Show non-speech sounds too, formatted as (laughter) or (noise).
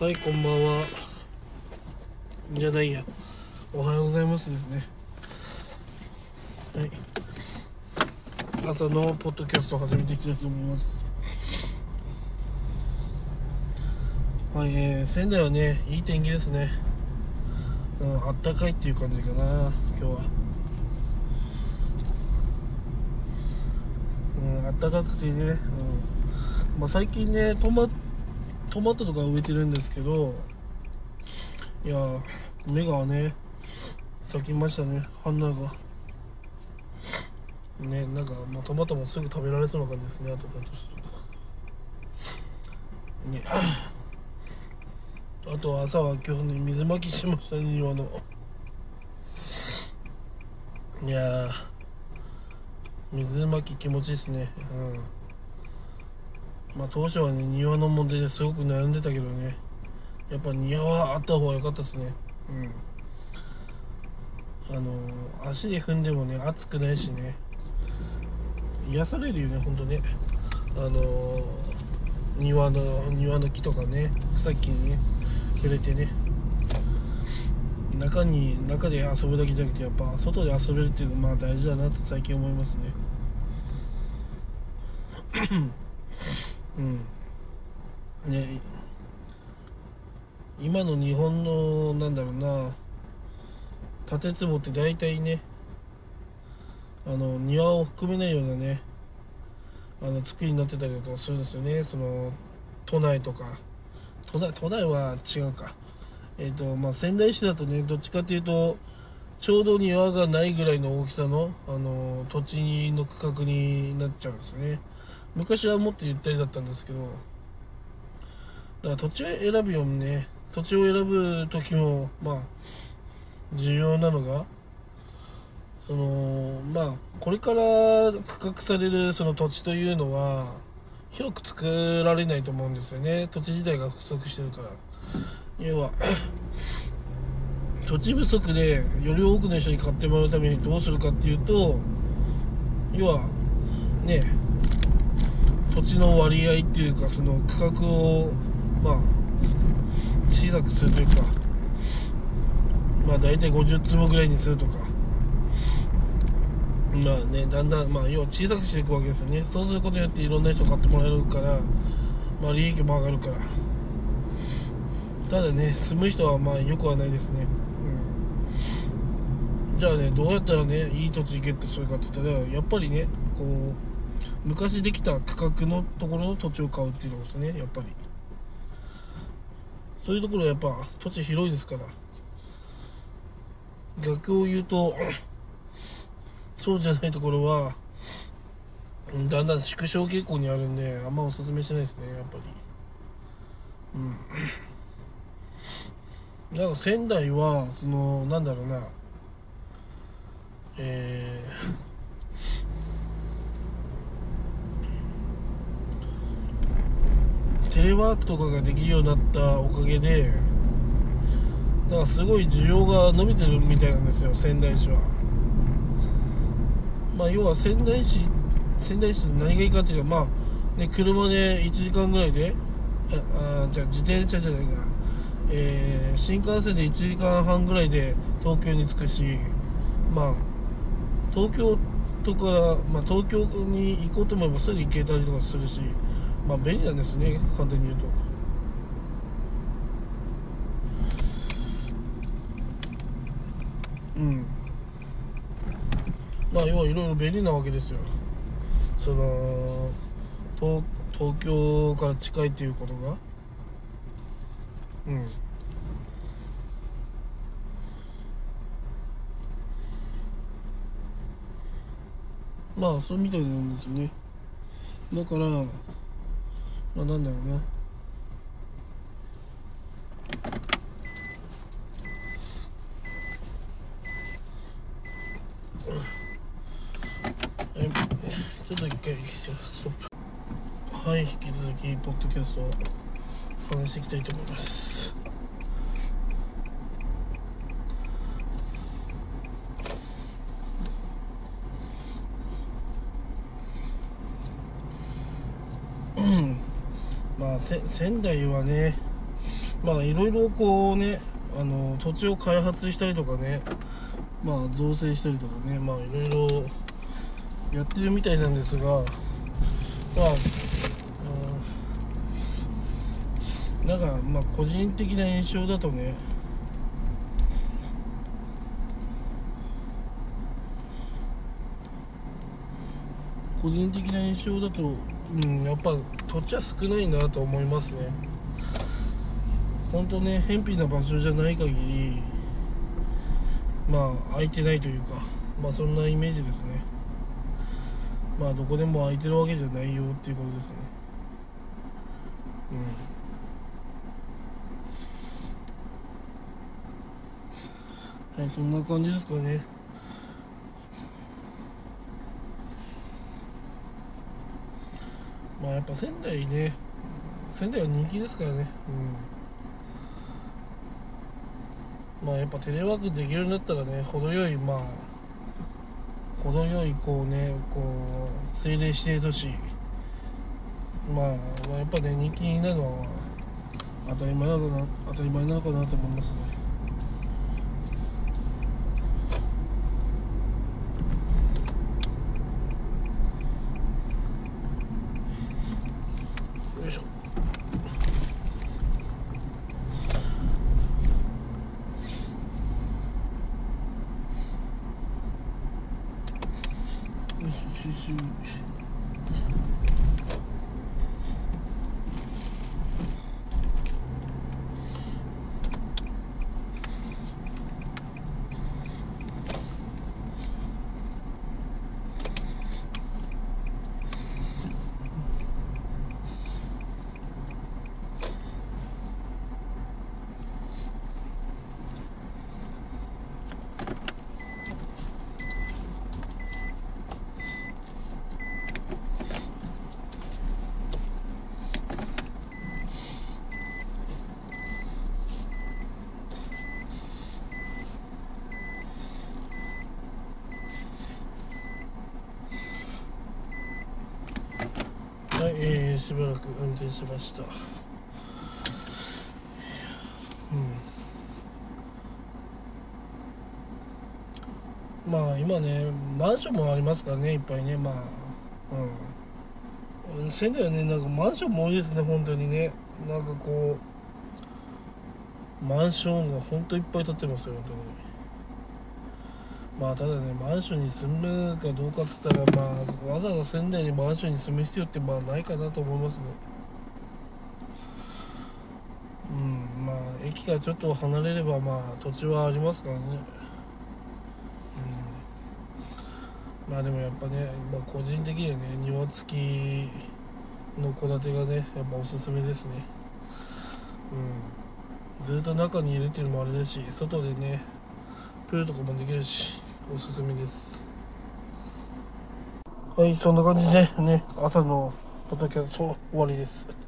はいこんばんは。じゃないや。おはようございますですね。はい。朝のポッドキャストを始めていきたいと思います。はいえー、仙台はねいい天気ですね。うんあったかいっていう感じかな今日は。うんあったかくてね、うん。まあ、最近ねトマトトマトとか植えてるんですけどいや芽がね咲きましたね花が。ねなんか、まあ、トマトもすぐ食べられそうな感じですねあとだとするとね。あと朝は今日ね水まきしましたね庭の。いや水まき気持ちいいですね。うん。まあ当初はね庭の問題ですごく悩んでたけどね。やっぱ庭はあった方が良かったですね。うん。あの足で踏んでもね熱くないしね。癒されるよねほんとね。あの庭の庭の木とかね草木にね触れてね。中に中で遊ぶだけじゃなくてやっぱ外で遊べるっていうのまあ大事だなって最近思いますね。うん。ね。今の日本のなんだろうな。建坪って大体ねあの庭を含めないようなねあの作りになってたりとかするんですよね。その都内とか。都内都内は違うか。えっ、ー、とまあ仙台市だとねどっちかっていうとちょうど庭がないぐらいの大きさのあの土地の区画になっちゃうんですね。昔はもっとゆったりだったんですけどだから土地を選ぶよね土地を選ぶ時もまあ重要なのがそのまあこれから区画されるその土地というのは広く作られないと思うんですよね。土地自体が不足してるから。要は (coughs) 土地不足でより多くの人に買ってもらうためにどうするかっていうと要はね土地の割合っていうかその区画をまあ小さくするというかまあ大体50坪ぐらいにするとか。まあねだんだんまあ要は小さくしていくわけですよね。そうすることによっていろんな人買ってもらえるからまあ利益も上がるから。ただね住む人はまあよくはないですね。うん。じゃあねどうやったらねいい土地ゲットするかって言ったらやっぱりねこう昔できた区画のところの土地を買うっていうことですねやっぱり。そういうところはやっぱ土地広いですから。逆を言うと (coughs) そうじゃないところはだんだん縮小傾向にあるんであんまおすすめしないですねやっぱり。うん。(coughs) だから仙台はそのなんだろうな。えー、テレワークとかができるようになったおかげでだからすごい需要が伸びてるみたいなんですよ仙台市は。まあ要は仙台市仙台市何がいいかっていうとまあね車で1時間ぐらいでああじゃあ自転車じゃないな。えー、新幹線で1時間半ぐらいで東京に着くしまあ東京とか、まあ、東京に行こうと思えばすぐ行けたりとかするしまあ便利なんですね簡単に言うと。うん。まあ要はいろいろ便利なわけですよ。その東東京から近いっていうことが。うん。まあそうみたいなんですよね。だからあなんだろうなちょっと一回ストップ。はい引き続きポッドキャストを話していきたいと思いますうんまあ仙台はねまあいろいろこうねあの土地を開発したりとかねまあ造成したりとかねまあいろいろやってるみたいなんですがまあ、なんかまあ個人的な印象だとね個人的な印象だと、うん、やっぱ土地は少ないなと思いますね。本当ね偏僻な場所じゃない限りまあ空いてないというかまあそんなイメージですね。まあどこでも空いてるわけじゃないよっていうことですね。うん。はいそんな感じですかね。まあやっぱ仙台ね仙台は人気ですからね。うん。まあやっぱテレワークできるんだったらね程よいまあ程よいこうねこう政令指定都市まあ、まあ、やっぱね人気なのは当たり前なのかな当たり前なのかなと思いますね是是是。はい、えー、しばらく運転しました。うん。まあ今ねマンションもありますからねいっぱいねまあ。うん。仙台はねなんかマンションも多いですね本当にね。なんかこうマンションが本当いっぱい建ってますよ本当に。まあただねマンションに住むかどうかっつったらまあわざわざ仙台にマンションに住む必要ってまあないかなと思いますね。うんまあ駅からちょっと離れればまあ土地はありますからね。うん。まあでもやっぱね、まあ、個人的にはね庭付きの戸建てがねやっぱおすすめですね。うん。ずっと中に入れてるのもあれだし外でねプールとかもできるし。おすすめです。はいそんな感じでね朝のポッドキャスト終わりです。